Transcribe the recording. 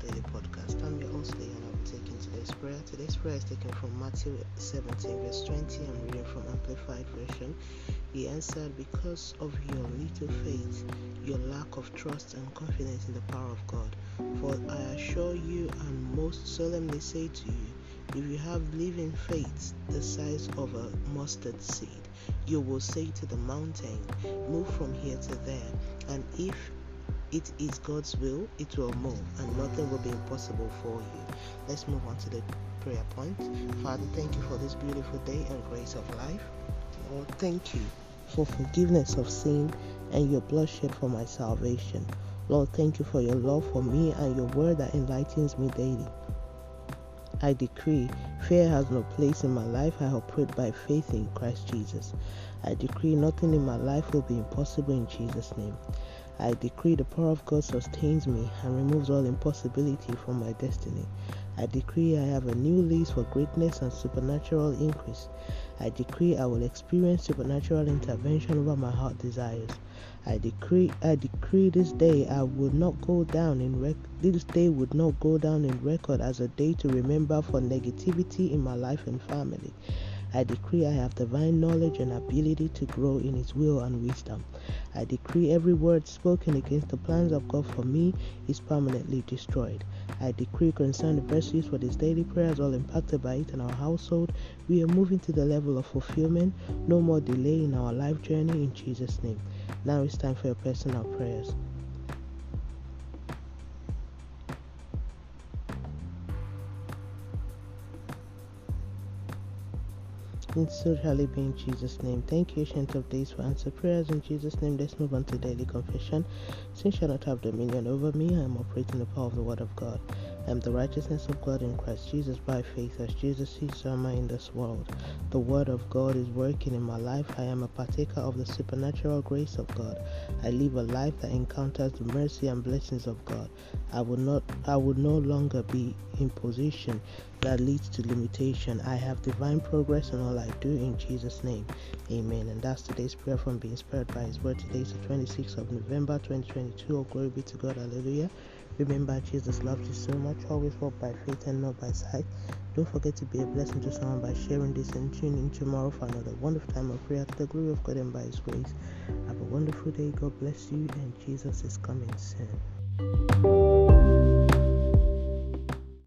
Daily Podcast. I'm your host, Lee, and I'll be taking today's prayer. Today's prayer is taken from Matthew 17, verse 20. I'm reading from Amplified Version. He answered, Because of your little faith, your lack of trust and confidence in the power of God. For I assure you and most solemnly say to you, if you have living faith the size of a mustard seed, you will say to the mountain, Move from here to there. And if it is God's will, it will move, and nothing will be impossible for you. Let's move on to the prayer point. Father, thank you for this beautiful day and grace of life. Lord, thank you for forgiveness of sin and your blood shed for my salvation. Lord, thank you for your love for me and your word that enlightens me daily. I decree fear has no place in my life. I operate by faith in Christ Jesus. I decree nothing in my life will be impossible in Jesus' name. I decree the power of God sustains me and removes all impossibility from my destiny. I decree I have a new lease for greatness and supernatural increase. I decree I will experience supernatural intervention over my heart desires. I decree I decree this day I will not go down in rec- this day would not go down in record as a day to remember for negativity in my life and family. I decree I have divine knowledge and ability to grow in His will and wisdom. I decree every word spoken against the plans of God for me is permanently destroyed. I decree concerning the best use for this daily prayers, all impacted by it in our household, we are moving to the level of fulfillment. No more delay in our life journey in Jesus' name. Now it's time for your personal prayers. And so it be in Jesus' name. Thank you, ancient of days, for answer prayers. In Jesus' name, let's move on to daily confession. Sin shall not have dominion over me. I am operating the power of the Word of God. I am the righteousness of God in Christ Jesus by faith, as Jesus is summer in this world. The Word of God is working in my life. I am a partaker of the supernatural grace of God. I live a life that encounters the mercy and blessings of God. I will not I will no longer be in position that leads to limitation. I have divine progress in all I do in Jesus' name. Amen. And that's today's prayer from being inspired by His Word. Today is the 26th of November 2022. Oh, glory be to God. Hallelujah. Remember, Jesus loves you so much. Always walk by faith and not by sight. Don't forget to be a blessing to someone by sharing this and tune in tomorrow for another wonderful time of prayer to the glory of God and by His grace. Have a wonderful day. God bless you, and Jesus is coming soon.